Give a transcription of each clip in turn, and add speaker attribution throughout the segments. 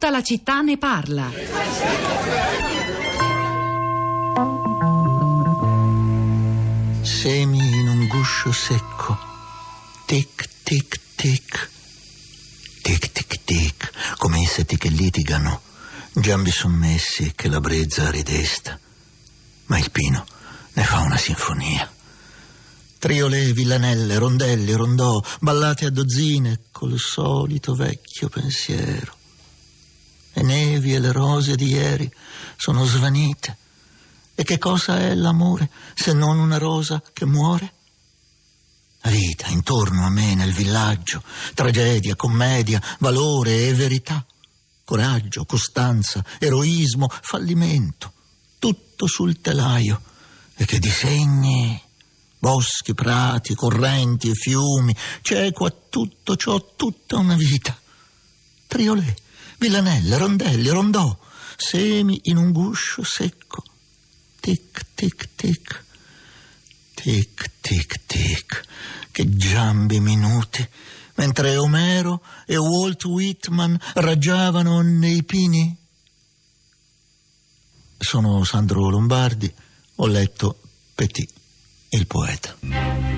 Speaker 1: Tutta la città ne parla.
Speaker 2: Semi in un guscio secco. Tic, tic, tic. Tic, tic, tic. Come insetti che litigano. Giambi sommessi che la brezza ridesta. Ma il pino ne fa una sinfonia. Triole, villanelle, rondelli, rondò, ballate a dozzine col solito vecchio pensiero. Le nevi e le rose di ieri sono svanite. E che cosa è l'amore se non una rosa che muore? La vita intorno a me nel villaggio, tragedia, commedia, valore e verità, coraggio, costanza, eroismo, fallimento, tutto sul telaio e che disegni boschi, prati, correnti e fiumi, c'è qua tutto ciò, tutta una vita. Triolè, villanelle, rondelli, rondò, semi in un guscio secco. Tic, tic, tic, tic, tic, tic, che giambi minuti, mentre Omero e Walt Whitman raggiavano nei pini. Sono Sandro Lombardi, ho letto Petit il poeta.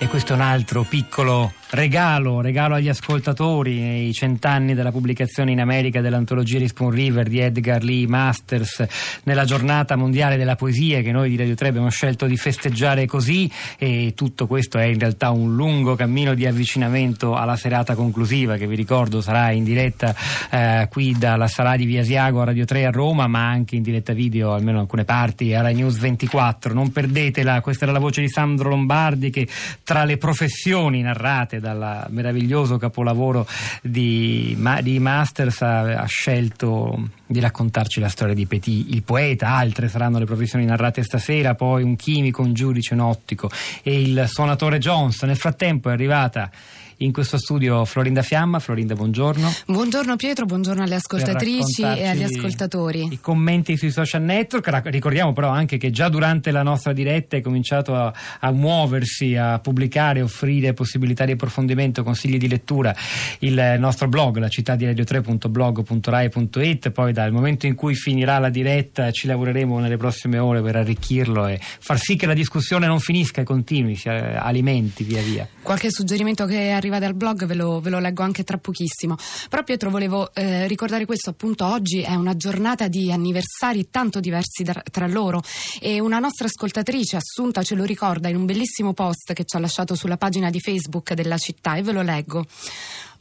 Speaker 3: E questo è un altro piccolo regalo, regalo agli ascoltatori nei cent'anni della pubblicazione in America dell'antologia di Spoon River di Edgar Lee Masters nella giornata mondiale della poesia che noi di Radio 3 abbiamo scelto di festeggiare così e tutto questo è in realtà un lungo cammino di avvicinamento alla serata conclusiva che vi ricordo sarà in diretta eh, qui dalla sala di Via Siago a Radio 3 a Roma ma anche in diretta video almeno in alcune parti a Rai News 24 non perdetela, questa era la voce di Sandro Lombardi che tra le professioni narrate dal meraviglioso capolavoro di, di Masters ha, ha, scelto di raccontarci la storia di Petit, il poeta, altre saranno le professioni narrate stasera, poi un chimico, un giudice, un ottico e il suonatore Jones. Nel frattempo è arrivata in questo studio Florinda Fiamma. Florinda, buongiorno.
Speaker 4: Buongiorno Pietro, buongiorno alle ascoltatrici e agli ascoltatori.
Speaker 3: I commenti sui social network. Ricordiamo però anche che già durante la nostra diretta hai cominciato a, a muoversi, a pubblicare, offrire possibilità di approfondimento, consigli di lettura il nostro blog, la città di radio3.blog.rai.it. Poi dal momento in cui finirà la diretta ci lavoreremo nelle prossime ore per arricchirlo e far sì che la discussione non finisca e continui, si alimenti via via.
Speaker 4: Qualche suggerimento che arriva arriva dal blog ve lo, ve lo leggo anche tra pochissimo. Però Pietro volevo eh, ricordare questo, appunto oggi è una giornata di anniversari tanto diversi da, tra loro e una nostra ascoltatrice Assunta ce lo ricorda in un bellissimo post che ci ha lasciato sulla pagina di Facebook della città e ve lo leggo.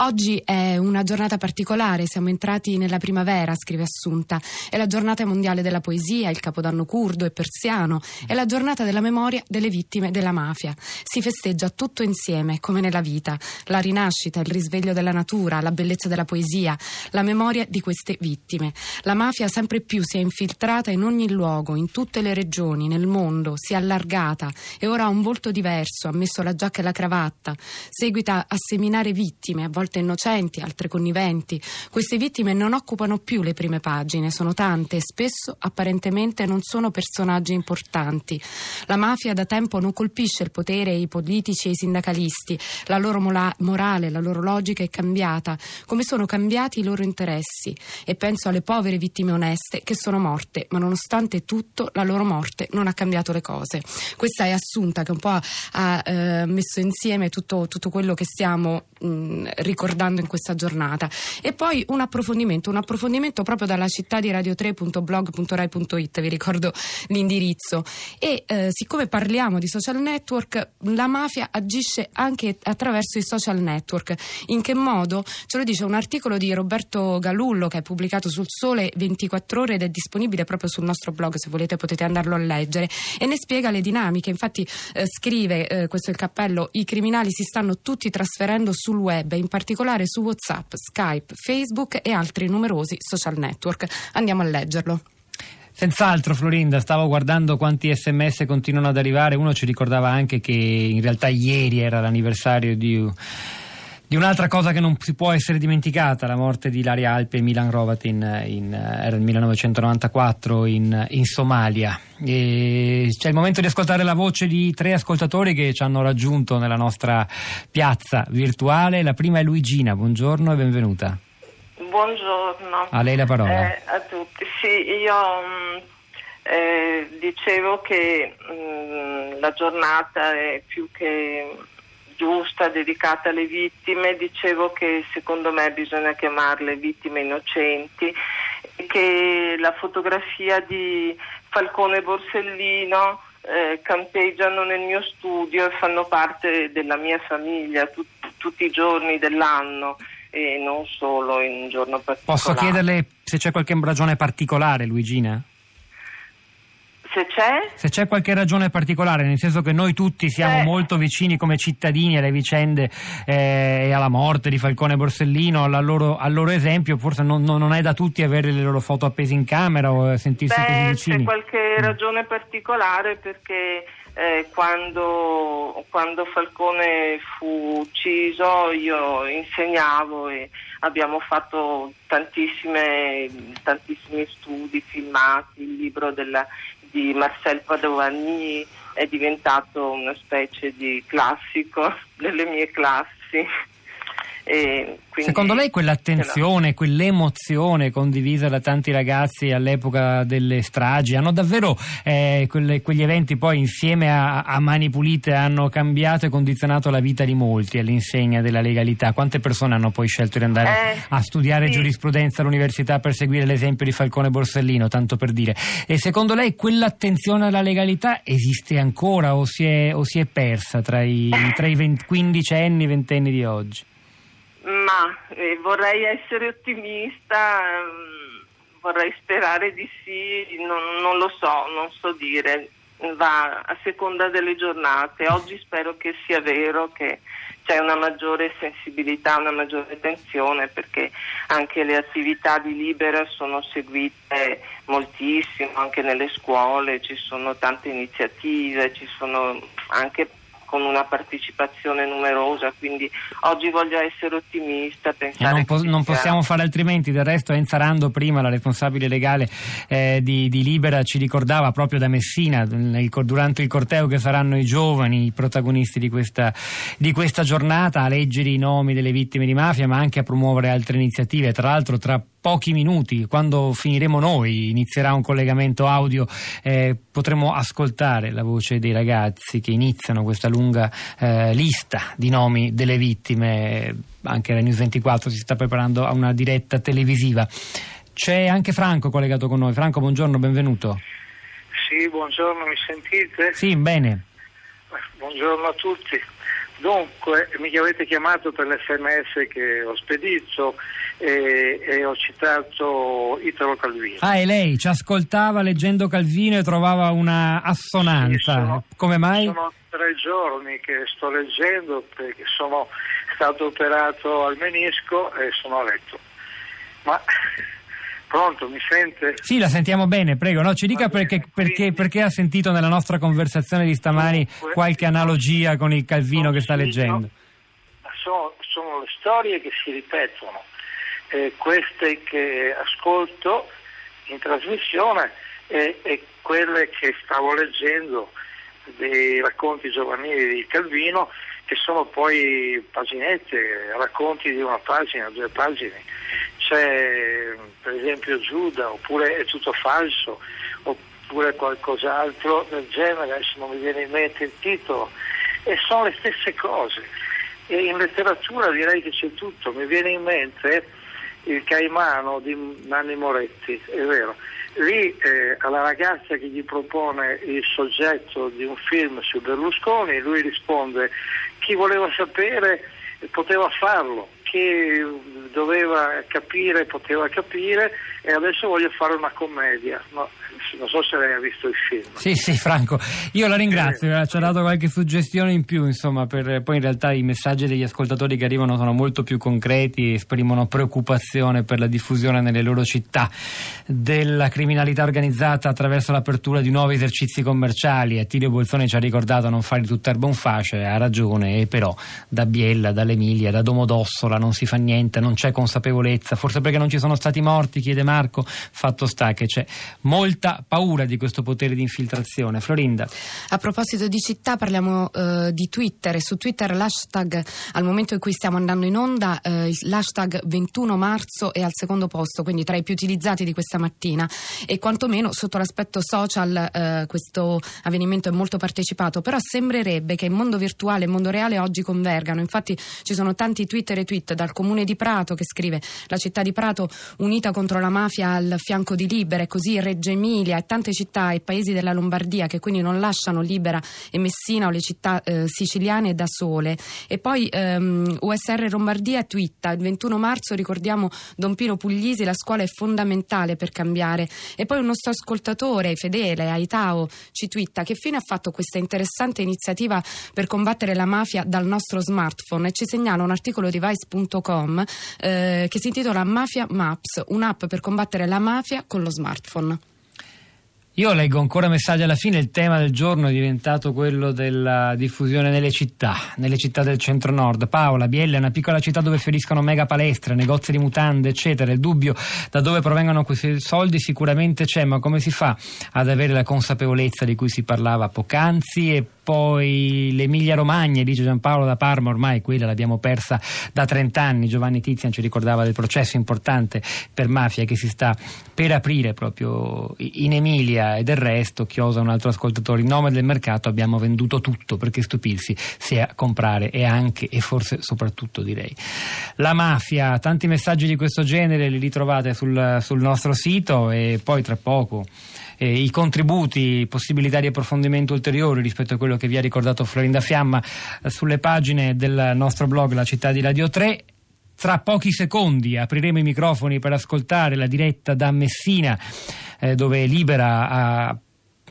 Speaker 4: Oggi è una giornata particolare, siamo entrati nella primavera, scrive Assunta. È la giornata mondiale della poesia, il capodanno curdo e persiano, è la giornata della memoria delle vittime della mafia. Si festeggia tutto insieme, come nella vita, la rinascita, il risveglio della natura, la bellezza della poesia, la memoria di queste vittime. La mafia sempre più si è infiltrata in ogni luogo, in tutte le regioni, nel mondo, si è allargata e ora ha un volto diverso, ha messo la giacca e la cravatta, seguita a seminare vittime, a volte volte innocenti, altre conniventi. Queste vittime non occupano più le prime pagine, sono tante e spesso apparentemente non sono personaggi importanti. La mafia da tempo non colpisce il potere i politici e i sindacalisti. La loro mola- morale, la loro logica è cambiata, come sono cambiati i loro interessi. E penso alle povere vittime oneste che sono morte, ma nonostante tutto la loro morte non ha cambiato le cose. Questa è Assunta che un po' ha eh, messo insieme tutto, tutto, quello che stiamo mh, ricordando in questa giornata. E poi un approfondimento, un approfondimento proprio dalla città di radio3.blog.rai.it, vi ricordo l'indirizzo. E eh, siccome parliamo di social network, la mafia agisce anche attraverso i social network. In che modo? Ce lo dice un articolo di Roberto Galullo che è pubblicato sul Sole 24 ore ed è disponibile proprio sul nostro blog, se volete potete andarlo a leggere e ne spiega le dinamiche. Infatti eh, scrive, eh, questo è il cappello, i criminali si stanno tutti trasferendo sul web, in particolare particolare su WhatsApp, Skype, Facebook e altri numerosi social network. Andiamo a leggerlo.
Speaker 3: Senz'altro Florinda, stavo guardando quanti sms continuano ad arrivare, uno ci ricordava anche che in realtà ieri era l'anniversario di Di un'altra cosa che non si può essere dimenticata, la morte di Ilaria Alpi e Milan Rovatin in, era nel 1994 in, in Somalia. E c'è il momento di ascoltare la voce di tre ascoltatori che ci hanno raggiunto nella nostra piazza virtuale. La prima è Luigina, buongiorno e benvenuta.
Speaker 1: Buongiorno.
Speaker 3: A lei la parola.
Speaker 1: Eh, a tutti. Sì, io mm, eh, dicevo che mh, mm, la giornata è più che giusta, dedicata alle vittime, dicevo che secondo me bisogna chiamarle vittime innocenti che la fotografia di Falcone Borsellino eh, campeggiano nel mio studio e fanno parte della mia famiglia tut- tutti i giorni dell'anno e non solo in un giorno particolare.
Speaker 3: Posso chiederle se c'è qualche ragione particolare, Luigina?
Speaker 1: Se c'è?
Speaker 3: Se c'è qualche ragione particolare, nel senso che noi tutti siamo
Speaker 1: eh.
Speaker 3: molto vicini come cittadini alle vicende eh, e alla morte di Falcone e Borsellino, al loro, al loro esempio, forse non, non, è da tutti avere le loro foto appese in camera o sentirsi
Speaker 1: Beh,
Speaker 3: così vicini.
Speaker 1: C'è qualche mm. ragione particolare perché eh, quando, quando, Falcone fu ucciso io insegnavo e abbiamo fatto tantissimi studi filmati, il libro della di Marcel Padovani è diventato una specie di classico delle mie classi.
Speaker 3: Secondo lei quell'attenzione, quell'emozione condivisa da tanti ragazzi all'epoca delle stragi hanno davvero eh, quelle, quegli eventi poi insieme a, a, Mani Pulite hanno cambiato e condizionato la vita di molti all'insegna della legalità? Quante persone hanno poi scelto di andare eh, a studiare sì. giurisprudenza all'università per seguire l'esempio di Falcone Borsellino, tanto per dire? E secondo lei quell'attenzione alla legalità esiste ancora o si è, o si è persa tra i, tra i 20, 15 anni, 20 anni di oggi?
Speaker 1: Ma eh, vorrei essere ottimista, mm, vorrei sperare di sì, non, non, lo so, non so dire, va a seconda delle giornate. Oggi spero che sia vero che c'è una maggiore sensibilità, una maggiore attenzione perché anche le attività di Libera sono seguite moltissimo, anche nelle scuole ci sono tante iniziative, ci sono anche con una partecipazione numerosa, quindi oggi voglio essere ottimista.
Speaker 3: Pensare non, po- non possiamo fare altrimenti, del resto Enza Rando prima, la responsabile legale eh, di, di, Libera, ci ricordava proprio da Messina, nel, durante il corteo che saranno i giovani i protagonisti di questa, di questa giornata, a leggere i nomi delle vittime di mafia, ma anche a promuovere altre iniziative, tra l'altro tra pochi minuti, quando finiremo noi, inizierà un collegamento audio, eh, potremo ascoltare la voce dei ragazzi che iniziano questa lunga eh, lista di nomi delle vittime. Anche la News 24 si sta preparando a una diretta televisiva. C'è anche Franco collegato con noi. Franco, buongiorno, benvenuto.
Speaker 5: Sì, buongiorno, mi sentite?
Speaker 3: Sì, bene.
Speaker 5: Buongiorno a tutti. Dunque, mi avete chiamato per l'SMS che ho spedito e, e, ho citato Italo Calvino.
Speaker 3: Ah, e lei ci ascoltava leggendo Calvino e trovava una assonanza. Sì, sono, Come mai?
Speaker 5: Sono tre giorni che sto leggendo perché sono stato operato al menisco e sono a letto. Ma Pronto, mi sente?
Speaker 3: Sì, la sentiamo bene, prego. No, ci dica perché, perché, perché, ha sentito nella nostra conversazione di stamani qualche analogia con il Calvino che sta leggendo.
Speaker 5: Sono, sono le storie che si ripetono, eh, queste che ascolto in trasmissione e, e quelle che stavo leggendo dei racconti giovanili di Calvino che sono poi paginette, racconti di una pagina, due pagine. C'è per esempio Giuda, oppure è tutto falso, oppure qualcos'altro del genere, adesso non mi viene in mente il titolo, e sono le stesse cose. E in letteratura direi che c'è tutto, mi viene in mente il Caimano di Nanni Moretti, è vero lì eh, alla ragazza che gli propone il soggetto di un film su Berlusconi, lui risponde chi voleva sapere poteva farlo, chi doveva capire poteva capire e adesso voglio fare una commedia. No, non so se ha visto il film.
Speaker 3: Sì, sì, Franco, io la ringrazio, eh, ci ha dato qualche suggestione in più, insomma, per, poi in realtà i messaggi degli ascoltatori che arrivano sono molto più concreti, esprimono preoccupazione per la diffusione nelle loro città della criminalità organizzata attraverso l'apertura di nuovi esercizi commerciali. Attilio Bolzoni ci ha ricordato non fare tutta erba un face, ha ragione, e però da Biella, dall'Emilia, da Domodossola non si fa niente, non c'è consapevolezza, forse perché non ci sono stati morti, chiede Marco, fatto sta che c'è molta paura di questo potere di infiltrazione. Florinda.
Speaker 4: A proposito di città, parliamo eh, di Twitter su Twitter l'hashtag al momento in cui stiamo andando in onda, eh, l'hashtag 21 marzo è al secondo posto, quindi tra i più utilizzati di questa mattina e quantomeno sotto l'aspetto social eh, questo avvenimento è molto partecipato, però sembrerebbe che il mondo virtuale e il mondo reale oggi convergano. Infatti ci sono tanti Twitter e tweet dal comune di Prato che scrive la città di Prato unita contro la mafia al fianco di Libera e così Reggio Emilia e tante città e paesi della Lombardia che quindi non lasciano Libera e Messina o le città eh, siciliane da sole. E poi ehm, USR Lombardia twitta il 21 marzo ricordiamo Don Pino Puglisi, la scuola è fondamentale per cambiare. E poi un nostro ascoltatore fedele, Aitao, ci twitta che fine ha fatto questa interessante iniziativa per combattere la mafia dal nostro smartphone e ci segnala un articolo di Vice.com eh, che si intitola Mafia Maps, un'app per combattere la mafia con lo smartphone.
Speaker 3: Io leggo ancora messaggi alla fine, il tema del giorno è diventato quello della diffusione nelle città, nelle città del centro-nord. Paola, Biella è una piccola città dove fioriscono mega palestre, negozi di mutande, eccetera. Il dubbio da dove provengono questi soldi sicuramente c'è, ma come si fa ad avere la consapevolezza di cui si parlava poc'anzi e poi l'Emilia Romagna, dice Giampaolo da Parma, ormai quella l'abbiamo persa da 30 anni. Giovanni Tizian ci ricordava del processo importante per mafia che si sta per aprire proprio in Emilia e del resto, chiosa un altro ascoltatore, in nome del mercato abbiamo venduto tutto perché stupirsi sia comprare e anche e forse soprattutto direi. La mafia, tanti messaggi di questo genere li ritrovate sul, sul nostro sito e poi tra poco eh, i contributi, possibilità di approfondimento ulteriori rispetto a quello che vi ha ricordato Florinda Fiamma eh, sulle pagine del nostro blog La città di Radio 3. Tra pochi secondi apriremo i microfoni per ascoltare la diretta da Messina, eh, dove Libera ha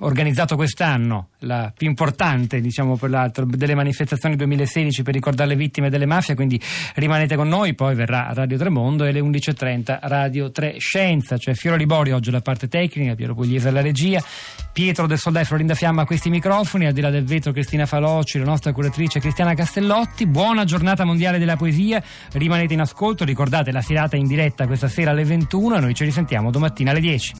Speaker 3: organizzato quest'anno, la più importante diciamo per l'altro, delle manifestazioni 2016 per ricordare le vittime delle mafie, quindi rimanete con noi, poi verrà Radio Tremondo e alle 11.30 Radio 3 Scienza, cioè Fioro Libori oggi la parte tecnica, Piero Pugliese alla regia, Pietro del Soldai, Florinda Fiamma a questi microfoni, al di là del vetro Cristina Falocci, la nostra curatrice Cristiana Castellotti, buona giornata mondiale della poesia, rimanete in ascolto, ricordate la serata in diretta questa sera alle 21 e noi ci risentiamo domattina alle 10.